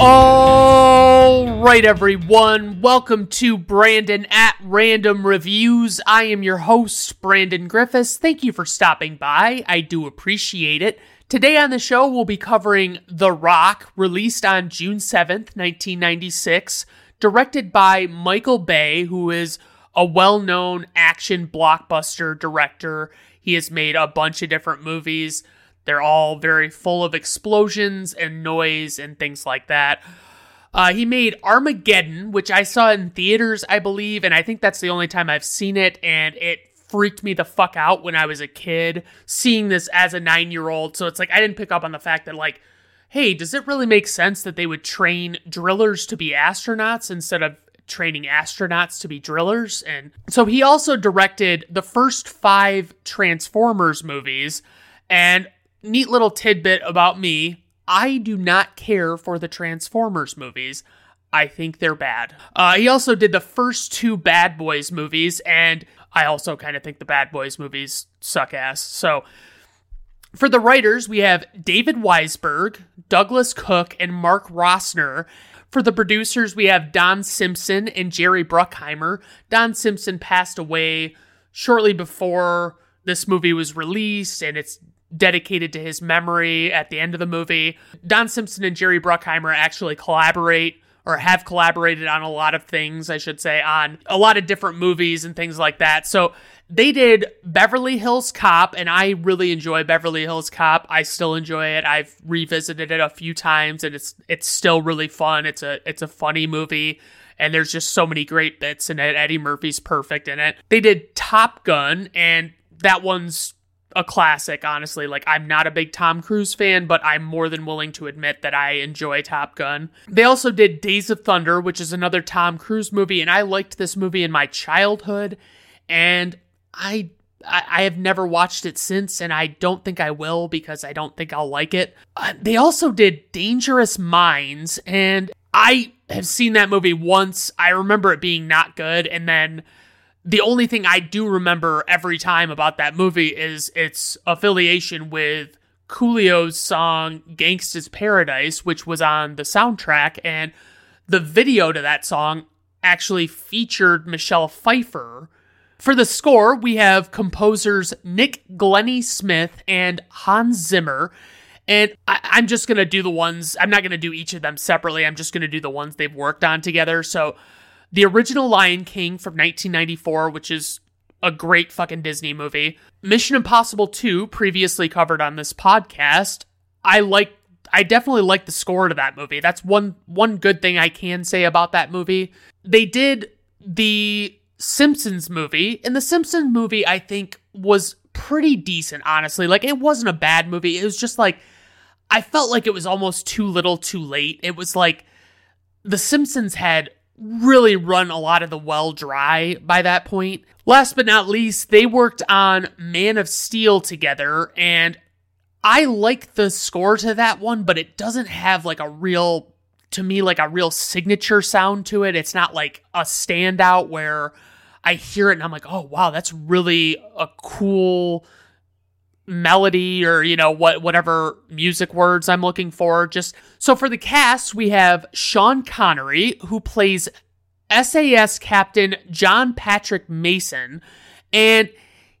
All right, everyone. Welcome to Brandon at Random Reviews. I am your host, Brandon Griffes. Thank you for stopping by. I do appreciate it. Today on the show, we'll be covering The Rock, released on June 7th, 1996, directed by Michael Bay, who is a well known action blockbuster director. He has made a bunch of different movies. They're all very full of explosions and noise and things like that. Uh, he made Armageddon, which I saw in theaters, I believe, and I think that's the only time I've seen it, and it freaked me the fuck out when I was a kid seeing this as a nine year old. So it's like I didn't pick up on the fact that, like, hey, does it really make sense that they would train drillers to be astronauts instead of training astronauts to be drillers? And so he also directed the first five Transformers movies. And neat little tidbit about me I do not care for the Transformers movies. I think they're bad. Uh, he also did the first two Bad Boys movies, and I also kind of think the Bad Boys movies suck ass. So, for the writers, we have David Weisberg, Douglas Cook, and Mark Rosner. For the producers, we have Don Simpson and Jerry Bruckheimer. Don Simpson passed away shortly before this movie was released, and it's dedicated to his memory at the end of the movie. Don Simpson and Jerry Bruckheimer actually collaborate or have collaborated on a lot of things, I should say, on a lot of different movies and things like that. So they did Beverly Hills Cop, and I really enjoy Beverly Hills Cop. I still enjoy it. I've revisited it a few times, and it's it's still really fun. It's a it's a funny movie. And there's just so many great bits in it. Eddie Murphy's perfect in it. They did Top Gun, and that one's a classic, honestly. Like, I'm not a big Tom Cruise fan, but I'm more than willing to admit that I enjoy Top Gun. They also did Days of Thunder, which is another Tom Cruise movie, and I liked this movie in my childhood, and I. I have never watched it since, and I don't think I will because I don't think I'll like it. Uh, they also did Dangerous Minds, and I have seen that movie once. I remember it being not good, and then the only thing I do remember every time about that movie is its affiliation with Coolio's song Gangsta's Paradise, which was on the soundtrack. And the video to that song actually featured Michelle Pfeiffer. For the score, we have composers Nick Glennie Smith and Hans Zimmer. And I, am just going to do the ones, I'm not going to do each of them separately. I'm just going to do the ones they've worked on together. So the original Lion King from 1994, which is a great fucking Disney movie. Mission Impossible 2, previously covered on this podcast. I like I definitely like the score to that movie. That's one one good thing I can say about that movie. They did the Simpsons movie, and the Simpsons movie I think was pretty decent, honestly. Like it wasn't a bad movie. It was just like I felt like it was almost too little too late. It was like the Simpsons had really run a lot of the well dry by that point. Last but not least, they worked on Man of Steel together, and I like the score to that one, but it doesn't have like a real, to me, like a real signature sound to it. It's not like a standout where I hear it and I'm like, oh wow, that's really a cool melody or you know what whatever music words I'm looking for. Just so for the cast we have Sean Connery who plays SAS captain John Patrick Mason. And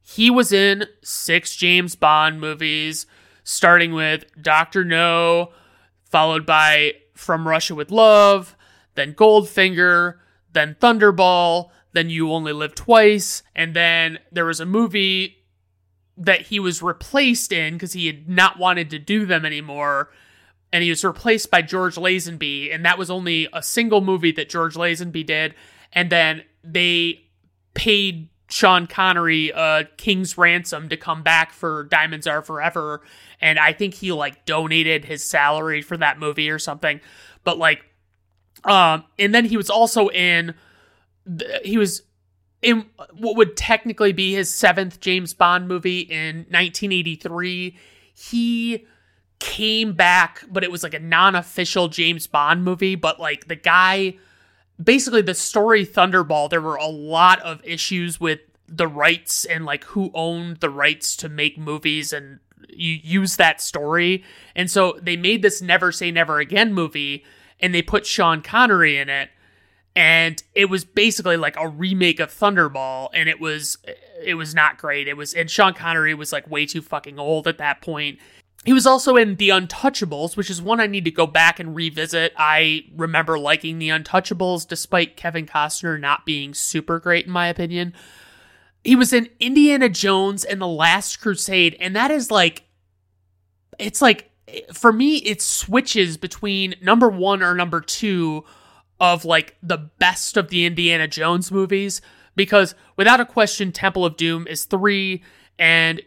he was in six James Bond movies starting with Doctor No followed by From Russia with Love then Goldfinger then Thunderball then You Only Live Twice and then there was a movie that he was replaced in because he had not wanted to do them anymore. And he was replaced by George Lazenby. And that was only a single movie that George Lazenby did. And then they paid Sean Connery a king's ransom to come back for Diamonds Are Forever. And I think he like donated his salary for that movie or something. But like, um, and then he was also in, he was in what would technically be his seventh James Bond movie in 1983. He came back, but it was like a non official James Bond movie. But like the guy, basically, the story Thunderball, there were a lot of issues with the rights and like who owned the rights to make movies and you use that story. And so they made this Never Say Never Again movie. and they put Sean Connery in it and it was basically like a remake of Thunderball and it was it was not great. It was and Sean Connery was like way too fucking old at that point. He was also in The Untouchables, which is one I need to go back and revisit. I remember liking The Untouchables despite Kevin Costner not being super great in my opinion. He was in Indiana Jones and The Last Crusade and that is like it's like for me it switches between number 1 or number 2 of like the best of the Indiana Jones movies because without a question Temple of Doom is 3 and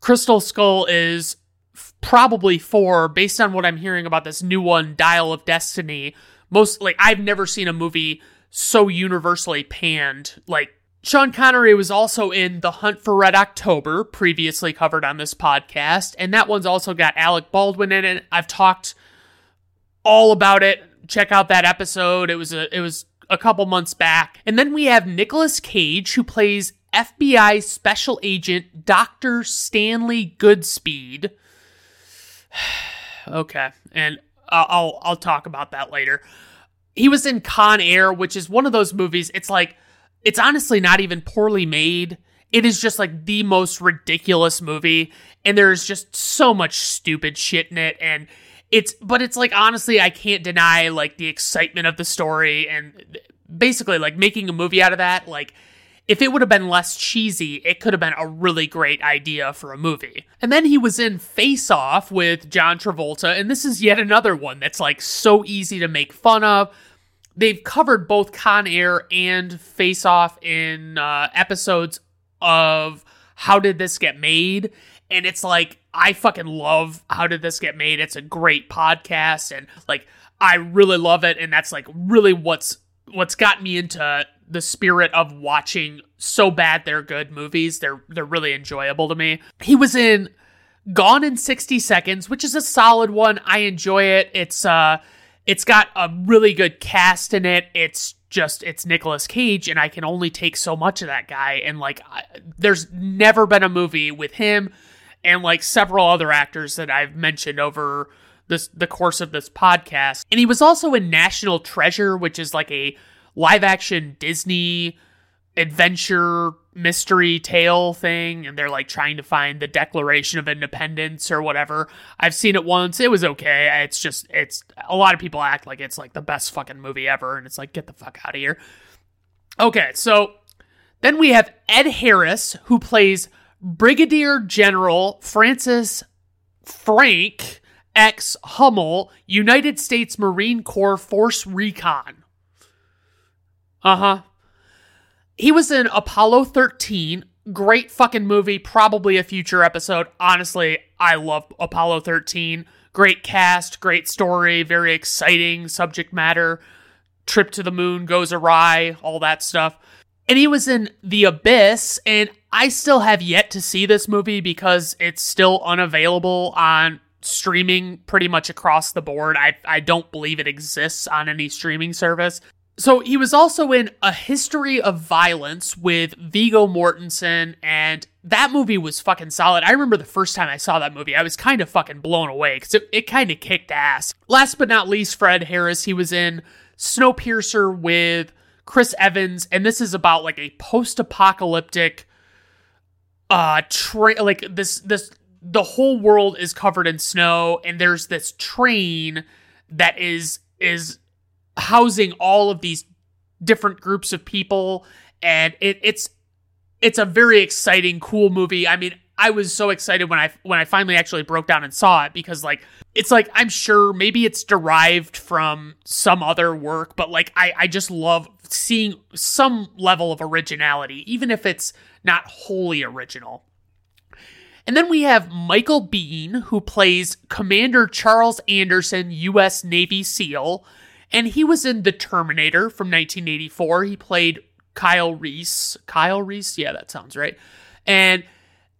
Crystal Skull is f- probably 4 based on what I'm hearing about this new one Dial of Destiny. Most like I've never seen a movie so universally panned like Sean Connery was also in The Hunt for Red October, previously covered on this podcast, and that one's also got Alec Baldwin in it. I've talked all about it check out that episode. It was a it was a couple months back. And then we have Nicolas Cage who plays FBI special agent Dr. Stanley Goodspeed. okay, and I'll I'll talk about that later. He was in Con Air, which is one of those movies. It's like it's honestly not even poorly made. It is just like the most ridiculous movie and there's just so much stupid shit in it and it's but it's like honestly i can't deny like the excitement of the story and basically like making a movie out of that like if it would have been less cheesy it could have been a really great idea for a movie. And then he was in face off with john travolta and this is yet another one that's like so easy to make fun of. They've covered both con air and face off in uh, episodes of how did this get made and it's like I fucking love How Did This Get Made? It's a great podcast and like I really love it and that's like really what's what's got me into the spirit of watching so bad they're good movies. They're they're really enjoyable to me. He was in Gone in 60 Seconds, which is a solid one. I enjoy it. It's uh it's got a really good cast in it. It's just it's Nicolas Cage and I can only take so much of that guy and like I, there's never been a movie with him and like several other actors that I've mentioned over this the course of this podcast. And he was also in National Treasure, which is like a live action Disney adventure mystery tale thing and they're like trying to find the declaration of independence or whatever. I've seen it once. It was okay. It's just it's a lot of people act like it's like the best fucking movie ever and it's like get the fuck out of here. Okay so then we have ed harris who plays Brigadier General Francis Frank X. Hummel, United States Marine Corps Force Recon. Uh huh. He was in Apollo 13. Great fucking movie. Probably a future episode. Honestly, I love Apollo 13. Great cast, great story, very exciting subject matter. Trip to the moon goes awry, all that stuff. And he was in The Abyss, and I still have yet to see this movie because it's still unavailable on streaming pretty much across the board. I, I don't believe it exists on any streaming service. So he was also in A History of Violence with Viggo Mortensen, and that movie was fucking solid. I remember the first time I saw that movie, I was kind of fucking blown away because it, it kind of kicked ass. Last but not least, Ed Harris, he was in Snowpiercer with Chris Evans, and this is about like a post apocalyptic uh train like this this the whole world is covered in snow and there's this train that is is housing all of these different groups of people and it, it's it's a very exciting cool movie. I mean i was so excited when i when i finally actually broke down and saw it because like it's like i'm sure maybe it's derived from some other work but like i i just love seeing some level of originality even if it's not wholly original. And then we have Michael Biehn, who plays Commander Charles Anderson, U.S. Navy SEAL, and he was in The Terminator from 1984. He played Kyle Reese. Kyle Reese? Yeah, that sounds right. And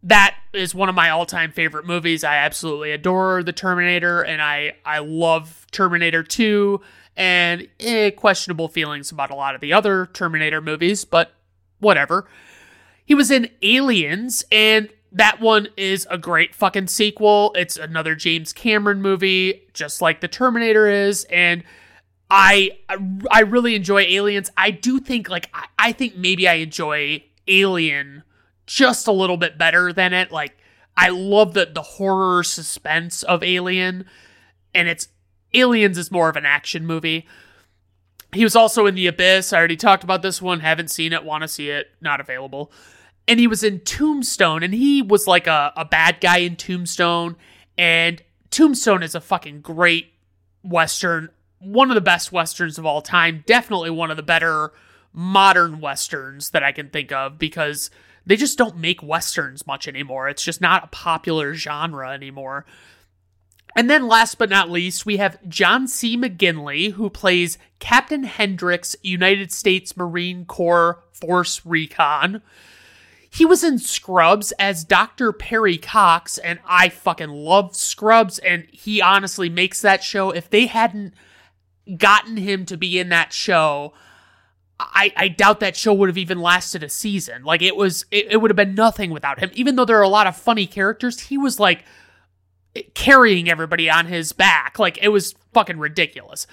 that is one of my all-time favorite movies. I absolutely adore The Terminator, and I I love Terminator 2, and eh, questionable feelings about a lot of the other Terminator movies, but whatever. He was in Aliens, and that one is a great fucking sequel. It's another James Cameron movie, just like The Terminator is. And I I really enjoy Aliens. I do think like I, I think maybe I enjoy Alien just a little bit better than it. Like I love the the horror suspense of Alien, and it's Aliens is more of an action movie. He was also in The Abyss. I already talked about this one. Haven't seen it. Want to see it? Not available. And he was in Tombstone, and he was like a, a bad guy in Tombstone. And Tombstone is a fucking great Western, one of the best Westerns of all time. Definitely one of the better modern Westerns that I can think of because they just don't make Westerns much anymore. It's just not a popular genre anymore. And then last but not least, we have John C. McGinley, who plays Captain Hendricks, United States Marine Corps Force Recon. He was in Scrubs as Dr. Perry Cox, and I fucking love Scrubs, and he honestly makes that show. If they hadn't gotten him to be in that show, I, I doubt that show would have even lasted a season. Like it was, it, it would have been nothing without him. Even though there are a lot of funny characters, he was like carrying everybody on his back. Like it was fucking ridiculous.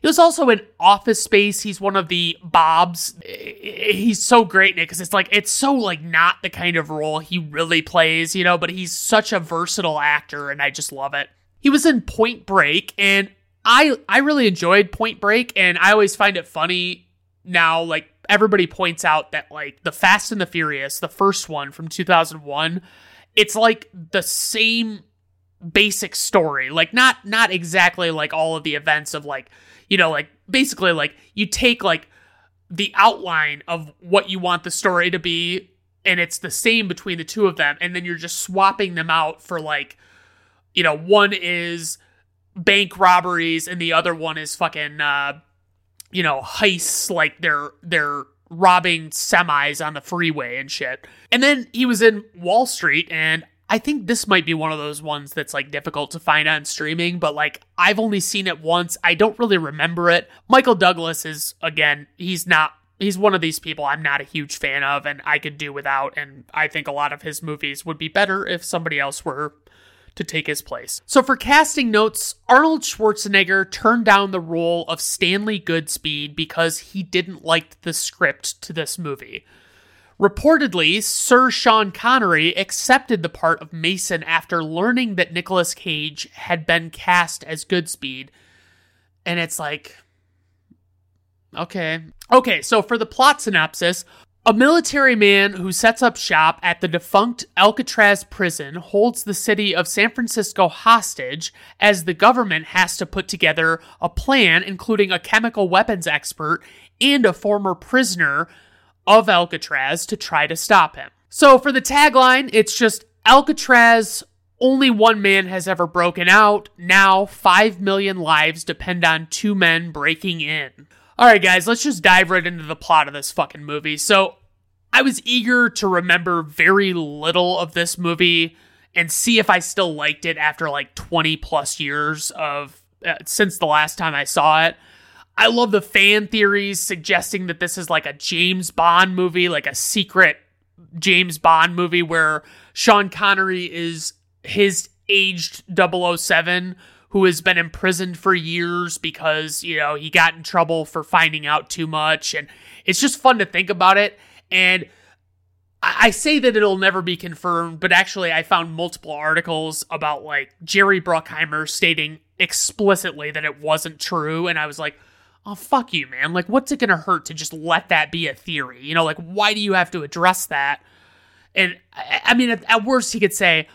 He was also in Office Space. He's one of the Bobs. He's so great in it because it's like it's so like not the kind of role he really plays, you know. But he's such a versatile actor, and I just love it. He was in Point Break, and I I really enjoyed Point Break, and I always find it funny now. Like everybody points out that like the Fast and the Furious, the first one from 2001, it's like the same basic story like not not exactly like all of the events of like you know like basically like you take like the outline of what you want the story to be and it's the same between the two of them and then you're just swapping them out for like you know one is bank robberies and the other one is fucking uh you know heists like they're they're robbing semis on the freeway and shit and then he was in wall street and I think this might be one of those ones that's like difficult to find on streaming, but like I've only seen it once. I don't really remember it. Michael Douglas is again, he's not he's one of these people I'm not a huge fan of and I could do without and I think a lot of his movies would be better if somebody else were to take his place. So for casting notes, Arnold Schwarzenegger turned down the role of Stanley Goodspeed because he didn't like the script to this movie. Reportedly, Sir Sean Connery accepted the part of Mason after learning that Nicolas Cage had been cast as Goodspeed. And it's like, okay. Okay, so for the plot synopsis, a military man who sets up shop at the defunct Alcatraz prison holds the city of San Francisco hostage as the government has to put together a plan including a chemical weapons expert and a former prisoner of Alcatraz to try to stop him. So for the tagline, it's just Alcatraz, only one man has ever broken out. Now, 5 million lives depend on two men breaking in. Alright, guys, let's just dive right into the plot of this fucking movie. So, I was eager to remember very little of this movie and see if I still liked it after like 20 plus years of uh, since the last time I saw it. I love the fan theories suggesting that this is like a James Bond movie, like a secret James Bond movie where Sean Connery is his aged 007 who has been imprisoned for years because, you know, he got in trouble for finding out too much. And it's just fun to think about it. And I say that it'll never be confirmed, but actually, I found multiple articles about like Jerry Bruckheimer stating explicitly that it wasn't true. And I was like, oh fuck you man like what's it gonna hurt to just let that be a theory you know like why do you have to address that and i, mean at, worst he could say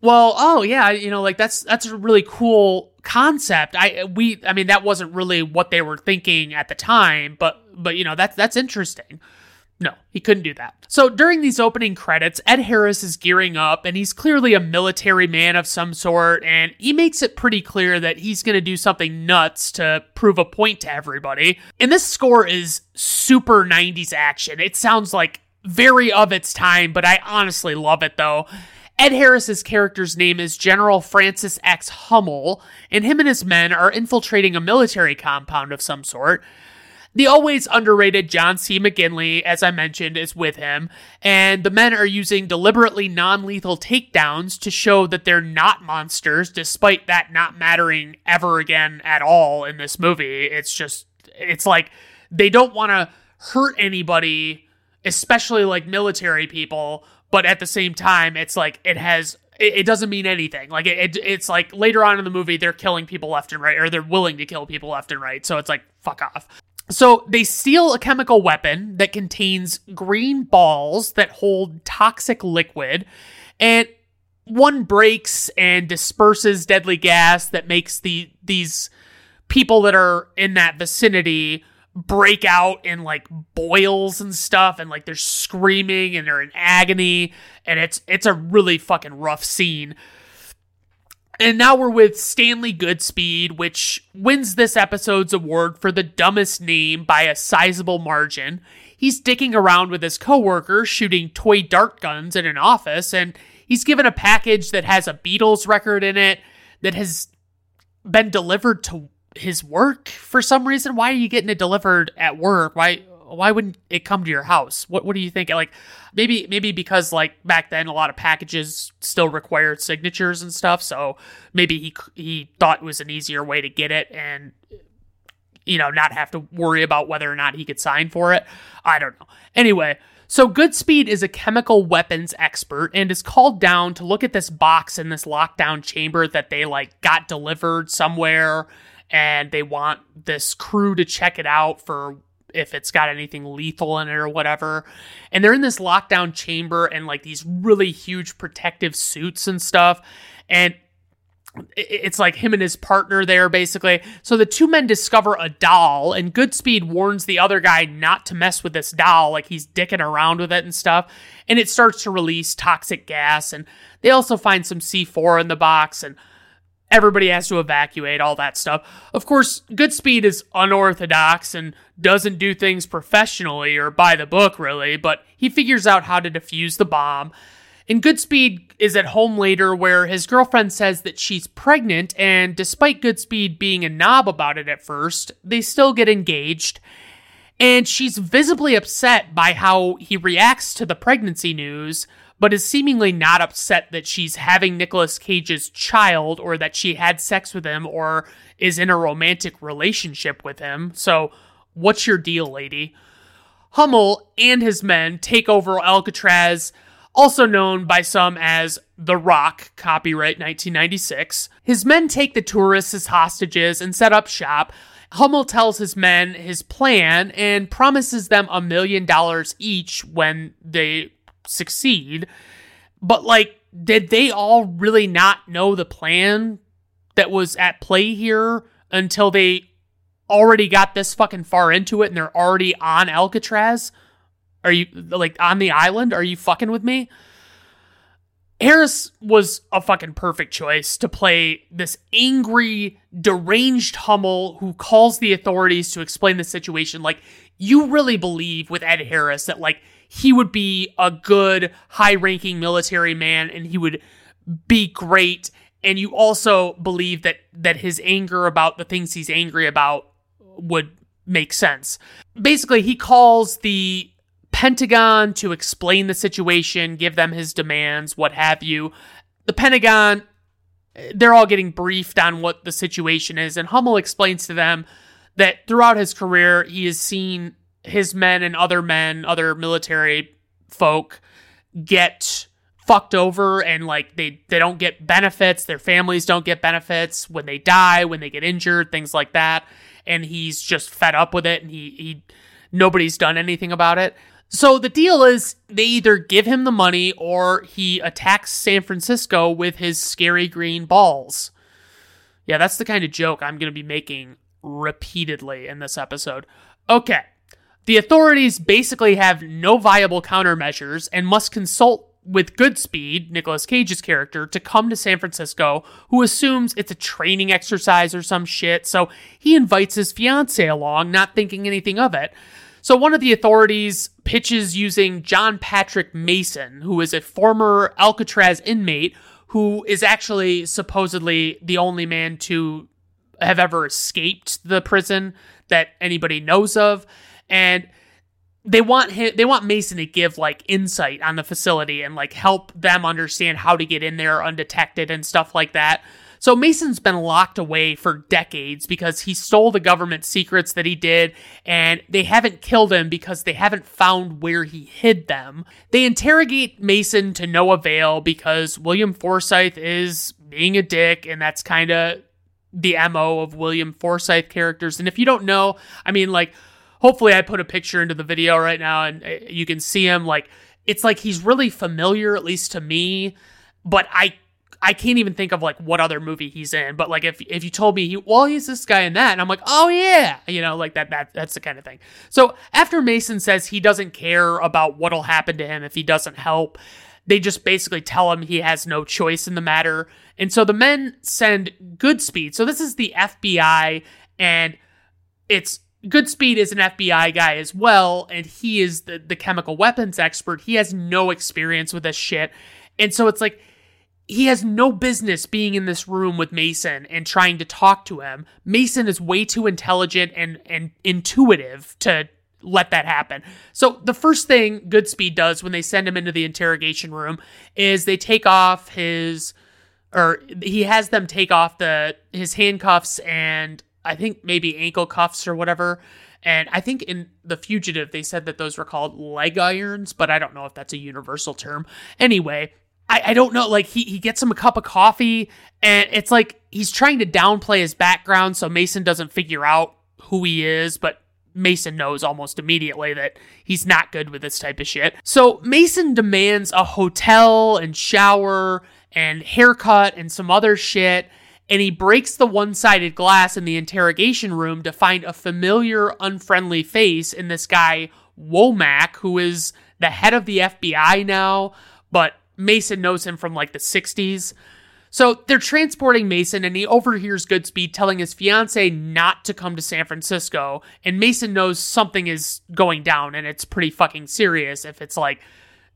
well oh yeah you know like that's that's a really cool concept i we i mean that wasn't really what they were thinking at the time but but you know that's that's interesting no, he couldn't do that. So during these opening credits, Ed Harris is gearing up and he's clearly a military man of some sort and he makes it pretty clear that he's going to do something nuts to prove a point to everybody. And this score is super 90s action. It sounds like very of its time, but I honestly love it though. Ed Harris's character's name is General Francis X. Hummel, and him and his men are infiltrating a military compound of some sort. The always underrated John C. McGinley, as I mentioned, is with him, and the men are using deliberately non lethal takedowns to show that they're not monsters, despite that not mattering ever again at all in this movie. It's just, it's like they don't want to hurt anybody, especially like military people, but at the same time, it's like it has it, doesn't mean anything. Like it, it, it's like later on in the movie, they're killing people left and right, or they're willing to kill people left and right. So it's like fuck off. So they steal a chemical weapon that contains green balls that hold toxic liquid, and one breaks and disperses deadly gas that makes the these people that are in that vicinity break out in like boils and stuff and like they're screaming and they're in agony and it's it's a really fucking rough scene and now we're with Stanley Goodspeed, which wins this episode's award for the dumbest name by a sizable margin. He's dicking around with his coworker, shooting toy dart guns in an office, and he's given a package that has a Beatles record in it that has been delivered to his work for some reason. Why are you getting it delivered at work? Why why wouldn't it come to your house? What what do you think? Like maybe maybe because like back then a lot of packages still required signatures and stuff, so maybe he he thought it was an easier way to get it and you know not have to worry about whether or not he could sign for it. I don't know. Anyway, so Goodspeed is a chemical weapons expert and is called down to look at this box in this lockdown chamber that they like got delivered somewhere and they want this crew to check it out for if it's got anything lethal in it or whatever. And they're in this lockdown chamber and like these really huge protective suits and stuff. And it's like him and his partner there basically. So the two men discover a doll, and Goodspeed warns the other guy not to mess with this doll, like he's dicking around with it and stuff. And it starts to release toxic gas, and they also find some C4 in the box, and everybody has to evacuate, all that stuff. Of course, Goodspeed is unorthodox and doesn't do things professionally or by the book, really, but he figures out how to defuse the bomb. And Goodspeed is at home later where his girlfriend says that she's pregnant, and despite Goodspeed being a knob about it at first, they still get engaged. And she's visibly upset by how he reacts to the pregnancy news, but is seemingly not upset that she's having Nicolas Cage's child or that she had sex with him or is in a romantic relationship with him. So, what's your deal, lady? Hummel and his men take over Alcatraz, also known by some as The Rock, copyright 1996. His men take the tourists as hostages and set up shop. Hummel tells his men his plan and promises them a million dollars each when they succeed. But like, did they all really not know the plan that was at play here until they already got this fucking far into it and they're already on Alcatraz? Are you like on the island? Are you fucking with me? Harris was a fucking perfect choice to play this angry, deranged Hummel who calls the authorities to explain the situation. Like, you really believe with Ed Harris that, like, he would be a good, high ranking military man and he would be great. And you also believe that, that his anger about the things he's angry about would make sense. Basically, he calls the Pentagon to explain the situation, give them his demands, what have you. The Pentagon, they're all getting briefed on what the situation is, and Hummel explains to them that throughout his career, he has seen his men and other men, other military folk get fucked over and like they they don't get benefits, their families don't get benefits when they die, when they get injured, things like that. And he's just fed up with it and he he nobody's done anything about it. So the deal is they either give him the money or he attacks San Francisco with his scary green balls. Yeah, that's the kind of joke I'm going to be making repeatedly in this episode. Okay. The authorities basically have no viable countermeasures and must consult with Goodspeed, Nicolas Cage's character, to come to San Francisco, who assumes it's a training exercise or some shit, so he invites his fiancee along, not thinking anything of it. So one of the authorities pitches using John Patrick Mason, who is a former Alcatraz inmate who is actually supposedly the only man to have ever escaped the prison that anybody knows of. And they want him they want Mason to give like insight on the facility and like help them understand how to get in there undetected and stuff like that. So Mason's been locked away for decades because he stole the government secrets that he did, and they haven't killed him because they haven't found where he hid them. They interrogate Mason to no avail because William Forsythe is being a dick, and that's kind of the MO of William Forsythe characters. And if you don't know, I mean, like, hopefully I put a picture into the video right now and uh, you can see him. Like, it's like he's really familiar, at least to me, but I I can't even think of like what other movie he's in, but like if if you told me he well he's this guy in that, and I'm like oh yeah, you know like that that that's the kind of thing. So after Mason says he doesn't care about what'll happen to him if he doesn't help, they just basically tell him he has no choice in the matter, and so the men send Goodspeed. So this is the FBI, and it's Goodspeed is an FBI guy as well, and he is the the chemical weapons expert. He has no experience with this shit, and so it's like he has no business being in this room with Mason and trying to talk to him. Mason is way too intelligent and, and intuitive to let that happen. So the first thing Goodspeed does when they send him into the interrogation room is they take off his or he has them take off the his handcuffs and I think maybe ankle cuffs or whatever. And I think in The Fugitive, they said that those were called leg irons, but I don't know if that's a universal term. Anyway, I, I don't know. Like he he gets him a cup of coffee, and it's like he's trying to downplay his background so Mason doesn't figure out who he is, but Mason knows almost immediately that he's not good with this type of shit. So Mason demands a hotel and shower and haircut and some other shit. And he breaks the one sided glass in the interrogation room to find a familiar, unfriendly face in this guy, Womack, who is the head of the FBI now, but Mason knows him from like the 60s. So they're transporting Mason, and he overhears Goodspeed telling his fiance not to come to San Francisco. And Mason knows something is going down, and it's pretty fucking serious if it's like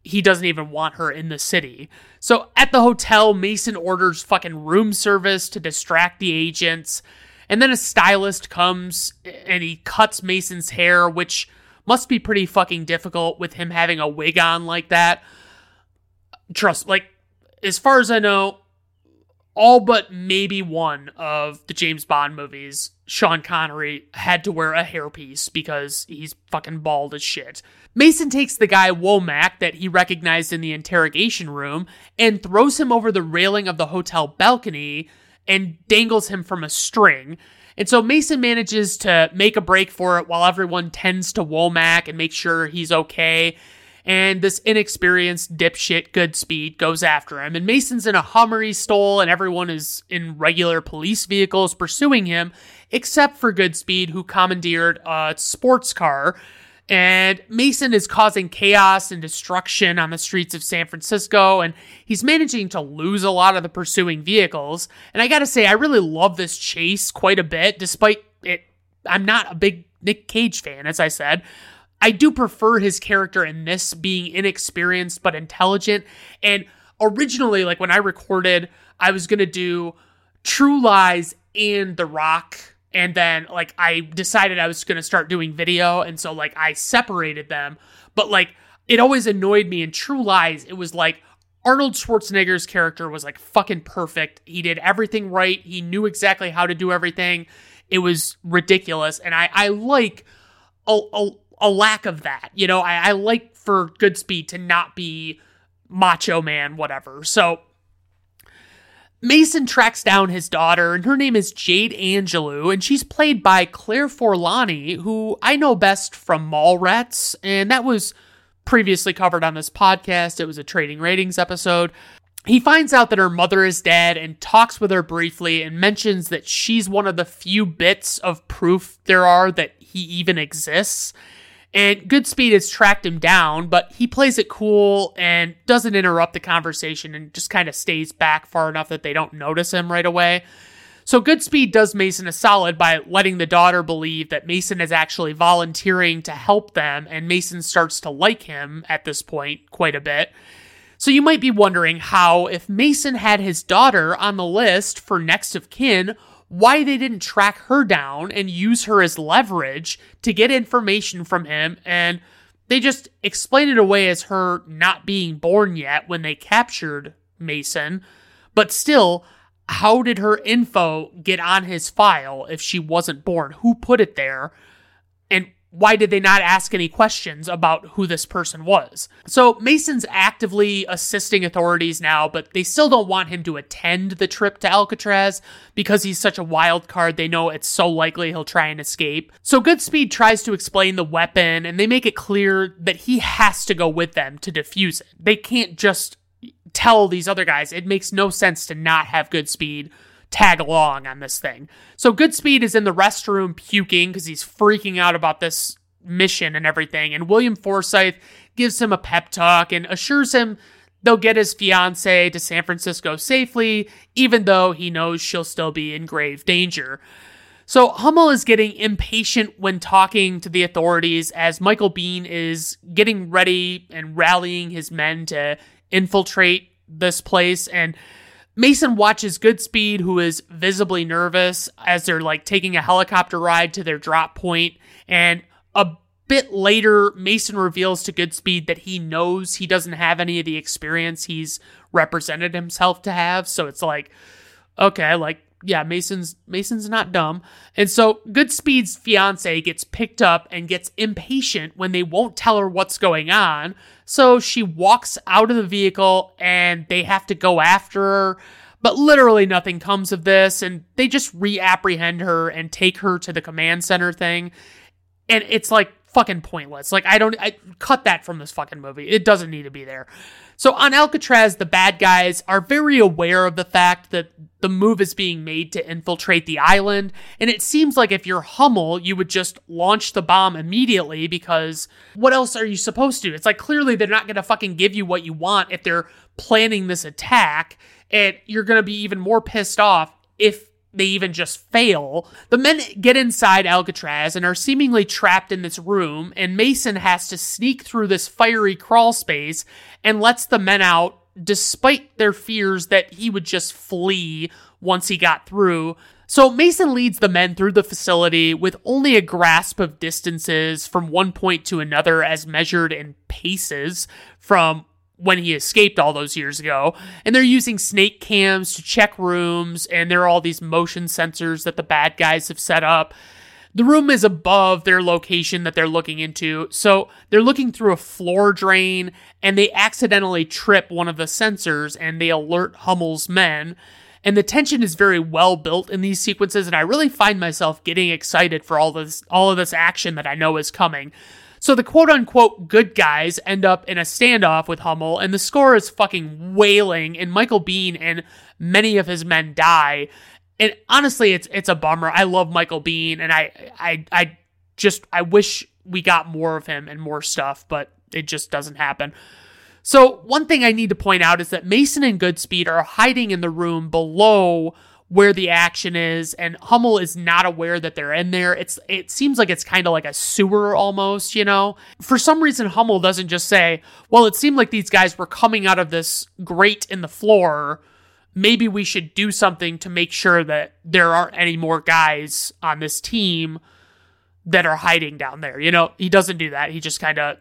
he doesn't even want her in the city. So at the hotel, Mason orders fucking room service to distract the agents. And then a stylist comes and he cuts Mason's hair, which must be pretty fucking difficult with him having a wig on like that trust like as far as I know, all but maybe one of the James Bond movies, Sean Connery had to wear a hairpiece because he's fucking bald as shit. Mason takes the guy Womack that he recognized in the interrogation room and throws him over the railing of the hotel balcony and dangles him from a string. And so Mason manages to make a break for it while everyone tends to Womack and make sure he's okay and this inexperienced dipshit Goodspeed goes after him. And Mason's in a Hummer he stole, and everyone is in regular police vehicles pursuing him, except for Goodspeed, who commandeered a sports car. And Mason is causing chaos and destruction on the streets of San Francisco, and he's managing to lose a lot of the pursuing vehicles. And I gotta say, I really love this chase quite a bit, despite it. I'm not a big Nick Cage fan, as I said. I do prefer his character in this being inexperienced but intelligent. And originally, like when I recorded, I was gonna do True Lies and The Rock. And then like I decided I was gonna start doing video, and so like I separated them. But like it always annoyed me in True Lies, it was like Arnold Schwarzenegger's character was like fucking perfect. He did everything right. He knew exactly how to do everything. It was ridiculous. And I, I like a, a, a lack of that. You know, I, I like for Goodspeed to not be macho man, whatever. So Mason tracks down his daughter, and her name is Jade Angelou, and she's played by Claire Forlani, who I know best from Mallrats, and that was previously covered on this podcast. It was a trading ratings episode. He finds out that her mother is dead and talks with her briefly and mentions that she's one of the few bits of proof there are that he even exists. And Goodspeed has tracked him down, but he plays it cool and doesn't interrupt the conversation and just kind of stays back far enough that they don't notice him right away. So Goodspeed does Mason a solid by letting the daughter believe that Mason is actually volunteering to help them, and Mason starts to like him at this point quite a bit. So you might be wondering how, if Mason had his daughter on the list for next of kin, why they didn't track her down and use her as leverage to get information from him and they just explain it away as her not being born yet when they captured Mason. But still, how did her info get on his file if she wasn't born? Who put it there? Why did they not ask any questions about who this person was? So Mason's actively assisting authorities now, but they still don't want him to attend the trip to Alcatraz because he's such a wild card. They know it's so likely he'll try and escape. So Goodspeed tries to explain the weapon and they make it clear that he has to go with them to defuse it. They can't just tell these other guys. It makes no sense to not have Goodspeed tag along on this thing. So Goodspeed is in the restroom puking because he's freaking out about this mission and everything. And William Forsythe gives him a pep talk and assures him they'll get his fiance to San Francisco safely, even though he knows she'll still be in grave danger. So Hummel is getting impatient when talking to the authorities as Michael Biehn is getting ready and rallying his men to infiltrate this place and Mason watches Goodspeed, who is visibly nervous as they're like taking a helicopter ride to their drop point. And a bit later, Mason reveals to Goodspeed that he knows he doesn't have any of the experience he's represented himself to have. So it's like, okay, like yeah, Mason's Mason's not dumb. And so Goodspeed's fiance gets picked up and gets impatient when they won't tell her what's going on. So she walks out of the vehicle and they have to go after her. But literally nothing comes of this, and they just reapprehend her and take her to the command center thing. And it's like fucking pointless. Like I don't I cut that from this fucking movie. It doesn't need to be there. So on Alcatraz, the bad guys are very aware of the fact that the move is being made to infiltrate the island, and it seems like if you're Hummel, you would just launch the bomb immediately because what else are you supposed to? It's like clearly they're not going to fucking give you what you want if they're planning this attack, and you're going to be even more pissed off if they even just fail. The men get inside Alcatraz and are seemingly trapped in this room, and Mason has to sneak through this fiery crawl space and lets the men out despite their fears that he would just flee once he got through. So Mason leads the men through the facility with only a grasp of distances from one point to another as measured in paces from when he escaped all those years ago. And they're using snake cams to check rooms, and there are all these motion sensors that the bad guys have set up. The room is above their location that they're looking into, so they're looking through a floor drain and they accidentally trip one of the sensors and they alert Hummel's men. And the tension is very well built in these sequences, and I really find myself getting excited for all this all of this action that I know is coming. So the quote unquote good guys end up in a standoff with Hummel, and the score is fucking wailing, and Michael Biehn and many of his men die. And honestly, it's it's a bummer. I love Michael Biehn, and I I I just I wish we got more of him and more stuff, but it just doesn't happen. So one thing I need to point out is that Mason and Goodspeed are hiding in the room below where the action is and Hummel is not aware that they're in there. It's it seems like it's kind of like a sewer almost, you know. For some reason Hummel doesn't just say, "Well, it seemed like these guys were coming out of this grate in the floor. Maybe we should do something to make sure that there aren't any more guys on this team that are hiding down there." You know, he doesn't do that. He just kind of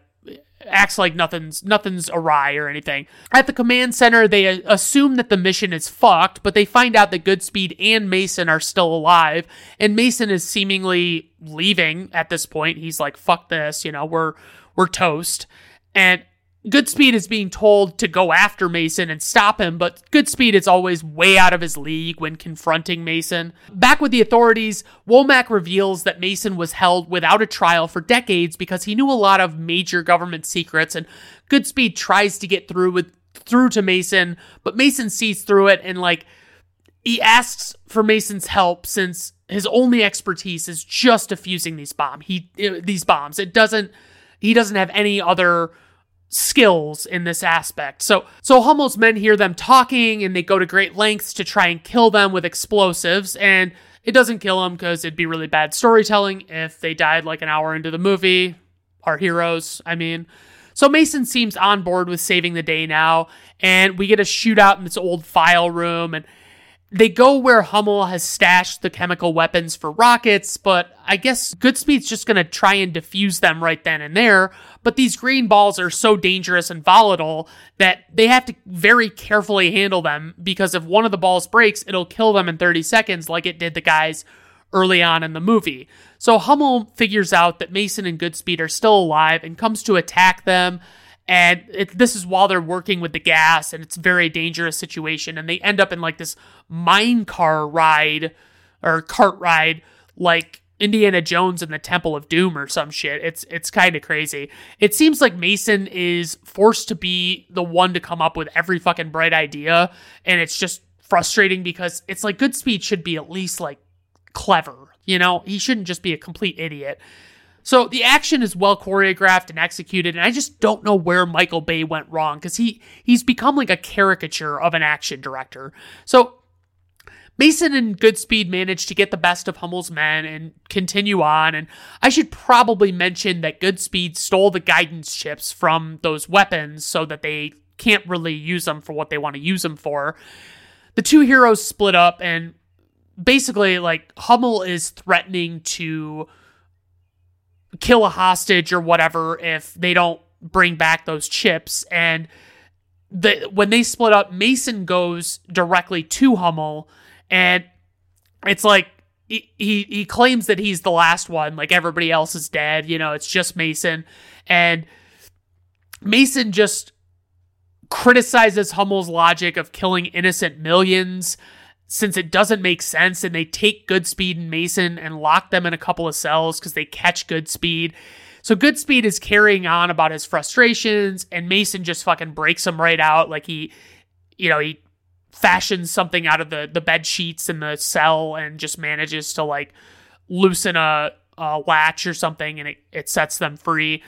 acts like nothing's nothing's awry or anything. At the command center, they uh, assume that the mission is fucked, but they find out that Goodspeed and Mason are still alive, and Mason is seemingly leaving at this point. He's like, "Fuck this," you know, we're we're toast. And Goodspeed is being told to go after Mason and stop him, but Goodspeed is always way out of his league when confronting Mason. Back with the authorities, Womack reveals that Mason was held without a trial for decades because he knew a lot of major government secrets, and Goodspeed tries to get through with through to Mason, but Mason sees through it and like he asks for Mason's help since his only expertise is just defusing these bomb. He uh, these bombs. It doesn't he doesn't have any other skills in this aspect. So so Hummel's men hear them talking and they go to great lengths to try and kill them with explosives and it doesn't kill them because it'd be really bad storytelling if they died like an hour into the movie. Our heroes, I mean. So Mason seems on board with saving the day now, and we get a shootout in this old file room, and they go where Hummel has stashed the chemical weapons for rockets, but I guess Goodspeed's just to try and defuse them right then and there. But these green balls are so dangerous and volatile that they have to very carefully handle them because if one of the balls breaks, it'll kill them in 30 seconds, like it did the guys early on in the movie. So Hummel figures out that Mason and Goodspeed are still alive and comes to attack them and it, this is while they're working with the gas and it's a very dangerous situation and they end up in like this mine car ride or cart ride like Indiana Jones in the Temple of Doom or some shit. It's it's kind of crazy. It seems like Mason is forced to be the one to come up with every fucking bright idea and it's just frustrating because it's like Goodspeed should be at least like clever, you know? He shouldn't just be a complete idiot. So the action is well choreographed and executed, and I just don't know where Michael Bay went wrong because he he's become like a caricature of an action director. So Mason and Goodspeed managed to get the best of Hummel's men and continue on. And I should probably mention that Goodspeed stole the guidance chips from those weapons so that they can't really use them for what they want to use them for. The two heroes split up, and basically, like, Hummel is threatening to kill a hostage or whatever if they don't bring back those chips. And the when they split up, Mason goes directly to Hummel, and it's like he, he he claims that he's the last one, like everybody else is dead. You know, it's just Mason, and Mason just criticizes Hummel's logic of killing innocent millions since it doesn't make sense and they take Goodspeed and Mason and lock them in a couple of cells because they catch Goodspeed. So Goodspeed is carrying on about his frustrations and Mason just fucking breaks him right out. Like he, you know, he fashions something out of the, the bed sheets in the cell and just manages to like loosen a, a latch or something and it, it sets them free.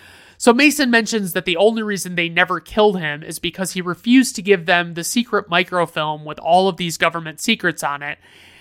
So Mason mentions that the only reason they never killed him is because he refused to give them the secret microfilm with all of these government secrets on it.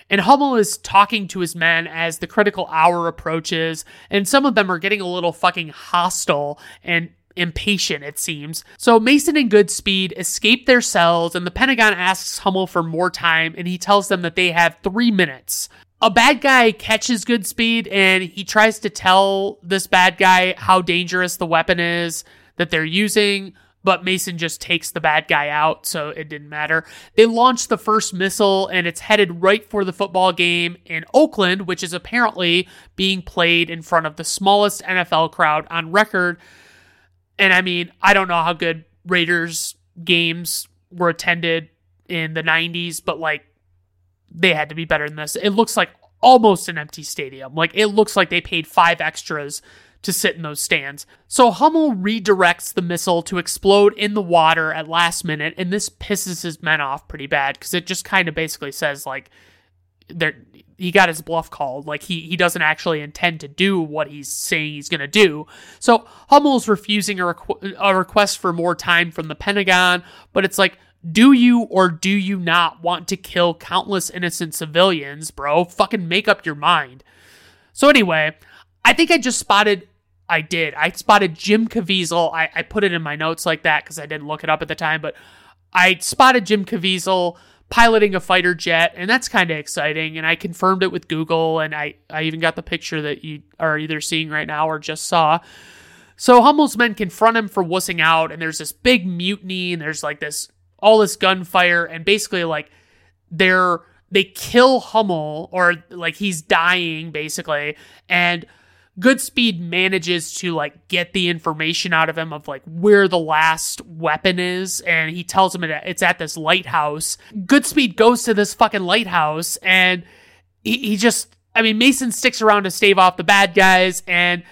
And Hummel is talking to his men as the critical hour approaches, and some of them are getting a little fucking hostile and impatient, it seems. So Mason and Goodspeed escape their cells, and the Pentagon asks Hummel for more time, and he tells them that they have three minutes a bad guy catches Goodspeed and he tries to tell this bad guy how dangerous the weapon is that they're using, but Mason just takes the bad guy out, so it didn't matter. They launch the first missile and it's headed right for the football game in Oakland, which is apparently being played in front of the smallest NFL crowd on record. And I mean, I don't know how good Raiders games were attended in the 90s, but like they had to be better than this. It looks like almost an empty stadium. Like it looks like they paid five extras to sit in those stands. So Hummel redirects the missile to explode in the water at last minute, and this pisses his men off pretty bad because it just kind of basically says like there he got his bluff called. Like he he doesn't actually intend to do what he's saying he's gonna do. So Hummel's refusing a, requ- a request for more time from the Pentagon, but it's like do you or do you not want to kill countless innocent civilians, bro? Fucking make up your mind. So, anyway, I think I just spotted. I did. I spotted Jim Caviezel. I, I put it in my notes like that because I didn't look it up at the time, but I spotted Jim Caviezel piloting a fighter jet, and that's kind of exciting. And I confirmed it with Google, and I, I even got the picture that you are either seeing right now or just saw. So Hummel's men confront him for wussing out, and there's this big mutiny, and there's like this all this gunfire and basically like they're they kill Hummel or like he's dying basically and Goodspeed manages to like get the information out of him of like where the last weapon is and he tells him it's at this lighthouse. Goodspeed goes to this fucking lighthouse and he, he just I mean Mason sticks around to stave off the bad guys and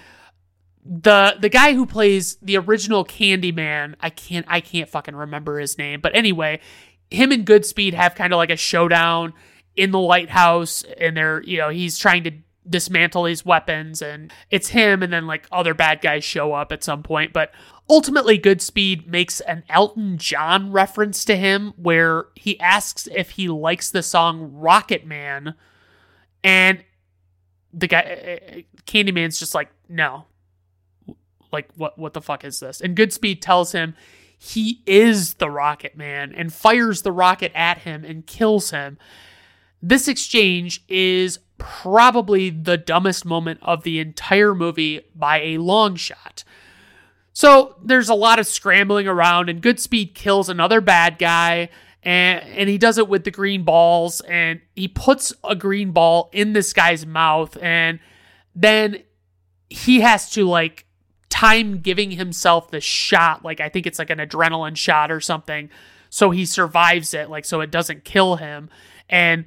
the the guy who plays the original Candyman, I can't I can't fucking remember his name, but anyway, him and Goodspeed have kind of like a showdown in the lighthouse, and they're you know he's trying to dismantle these weapons, and it's him, and then like other bad guys show up at some point, but ultimately Goodspeed makes an Elton John reference to him where he asks if he likes the song Rocket Man, and the guy uh, uh, Candyman's just like no like what what the fuck is this? And Goodspeed tells him he is the Rocket Man and fires the rocket at him and kills him. This exchange is probably the dumbest moment of the entire movie by a long shot. So there's a lot of scrambling around, and Goodspeed kills another bad guy, and, and he does it with the green balls, and he puts a green ball in this guy's mouth, and then he has to like time giving himself the shot, like I think it's like an adrenaline shot or something, so he survives it, like so it doesn't kill him, and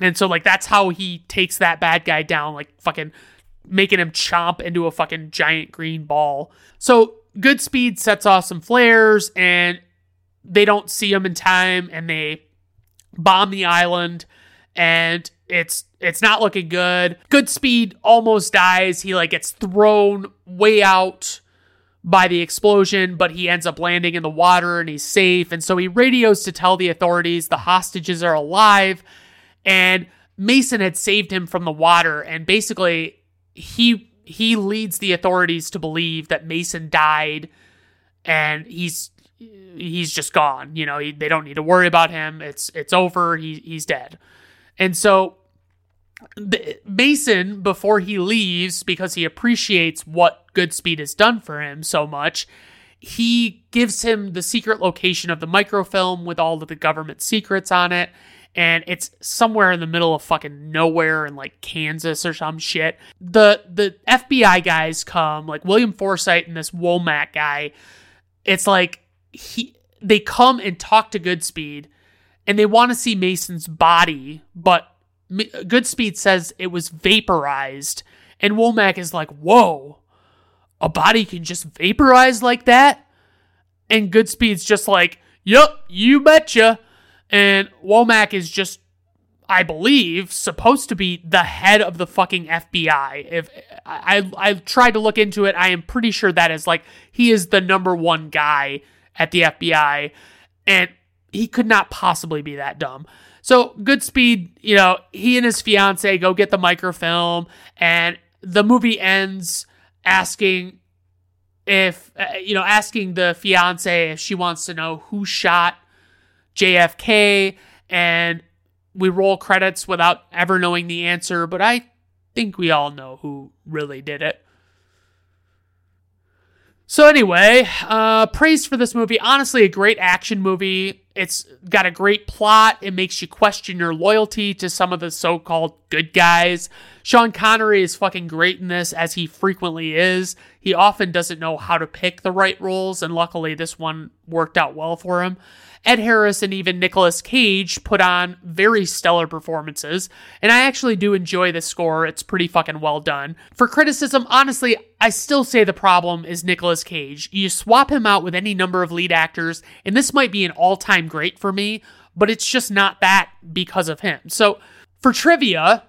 and so like that's how he takes that bad guy down, like fucking making him chomp into a fucking giant green ball. So Goodspeed sets off some flares and they don't see him in time and they bomb the island and it's it's not looking good. Goodspeed almost dies. He like gets thrown way out by the explosion, but he ends up landing in the water and he's safe. And so he radios to tell the authorities the hostages are alive and Mason had saved him from the water and basically he he leads the authorities to believe that Mason died and he's he's just gone you know he, they don't need to worry about him it's it's over he he's dead and so Mason before he leaves because he appreciates what Goodspeed has done for him so much he gives him the secret location of the microfilm with all of the government secrets on it and it's somewhere in the middle of fucking nowhere in like Kansas or some shit. The the FBI guys come, like William Forsythe and this Womack guy. It's like he they come and talk to Goodspeed and they want to see Mason's body, but Goodspeed says it was vaporized. And Womack is like, "Whoa. A body can just vaporize like that?" And Goodspeed's just like, "Yup, you betcha." And Womack is just, I believe, supposed to be the head of the fucking FBI. If I, I have tried to look into it, I am pretty sure that is like he is the number one guy at the FBI, and he could not possibly be that dumb. So Goodspeed, you know, he and his fiance go get the microfilm, and the movie ends asking if uh, you know asking the fiance if she wants to know who shot JFK, and we roll credits without ever knowing the answer, but I think we all know who really did it. So anyway, uh, praise for this movie. Honestly, a great action movie. It's got a great plot. It makes you question your loyalty to some of the so-called good guys. Sean Connery is fucking great in this, as he frequently is. He often doesn't know how to pick the right roles, and luckily this one worked out well for him. Ed Harris and even Nicolas Cage put on very stellar performances, and I actually do enjoy the score. It's pretty fucking well done. For criticism, honestly, I still say the problem is Nicolas Cage. You swap him out with any number of lead actors, and this might be an all time great for me, but it's just not that because of him. So, for trivia,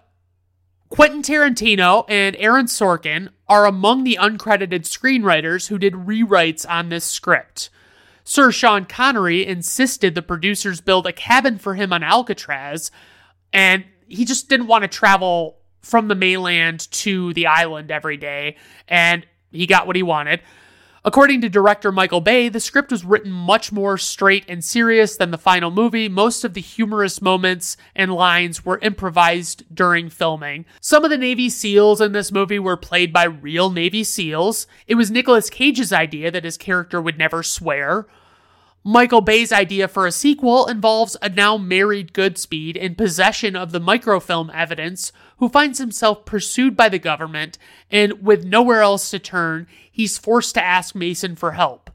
Quentin Tarantino and Aaron Sorkin are among the uncredited screenwriters who did rewrites on this script. Sir Sean Connery insisted the producers build a cabin for him on Alcatraz, and he just didn't want to travel from the mainland to the island every day, and he got what he wanted. According to director Michael Bay, the script was written much more straight and serious than the final movie. Most of the humorous moments and lines were improvised during filming. Some of the Navy SEALs in this movie were played by real Navy SEALs. It was Nicolas Cage's idea that his character would never swear. Michael Bay's idea for a sequel involves a now married Goodspeed in possession of the microfilm evidence who finds himself pursued by the government and with nowhere else to turn, he's forced to ask Mason for help.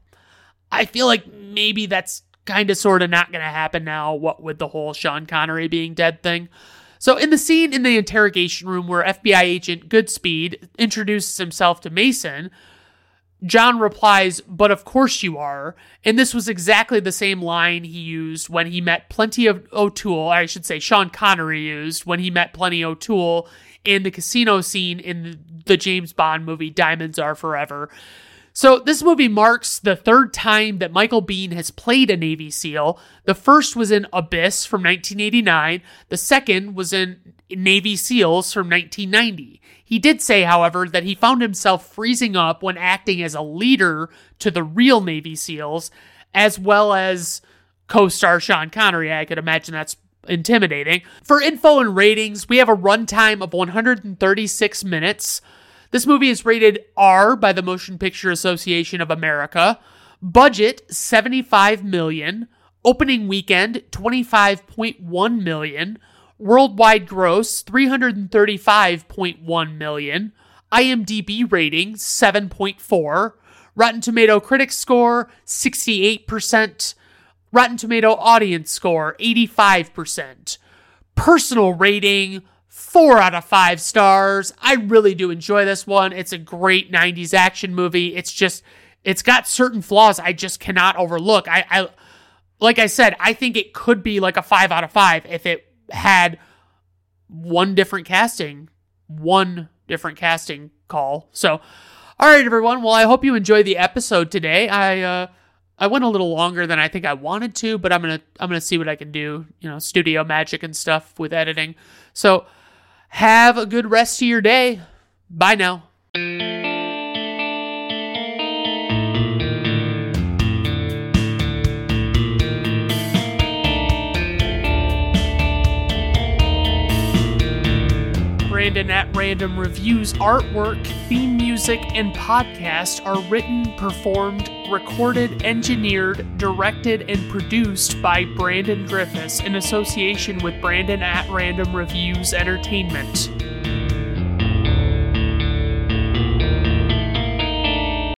I feel like maybe that's kind of sort of not going to happen now, what with the whole Sean Connery being dead thing. So, in the scene in the interrogation room where FBI agent Goodspeed introduces himself to Mason, John replies, But of course you are. And this was exactly the same line he used when he met Plenty of O'Toole, I should say Sean Connery used when he met Plenty O'Toole in the casino scene in the James Bond movie Diamonds Are Forever. So, this movie marks the third time that Michael Biehn has played a Navy SEAL. The first was in Abyss from 1989, the second was in Navy SEALs from 1990. He did say, however, that he found himself freezing up when acting as a leader to the real Navy SEALs, as well as co star Sean Connery. I could imagine that's intimidating. For info and ratings, we have a runtime of 136 minutes. This movie is rated R by the Motion Picture Association of America. Budget 75 million. Opening weekend 25.1 million. Worldwide gross 335.1 million. IMDb rating 7.4. Rotten Tomato critic score 68%. Rotten Tomato audience score 85%. Personal rating 4 out of 5 stars. I really do enjoy this one. It's a great 90s action movie. It's just it's got certain flaws I just cannot overlook. I, I like I said, I think it could be like a 5 out of 5 if it had one different casting, one different casting call. So, all right, everyone. Well, I hope you enjoy the episode today. I uh, I went a little longer than I think I wanted to, but I'm gonna I'm gonna see what I can do. You know, studio magic and stuff with editing. So, have a good rest of your day. Bye now. Brandon at Random Reviews artwork, theme music, and podcast are written, performed, recorded, engineered, directed, and produced by Brandon Griffes in association with Brandon at Random Reviews Entertainment.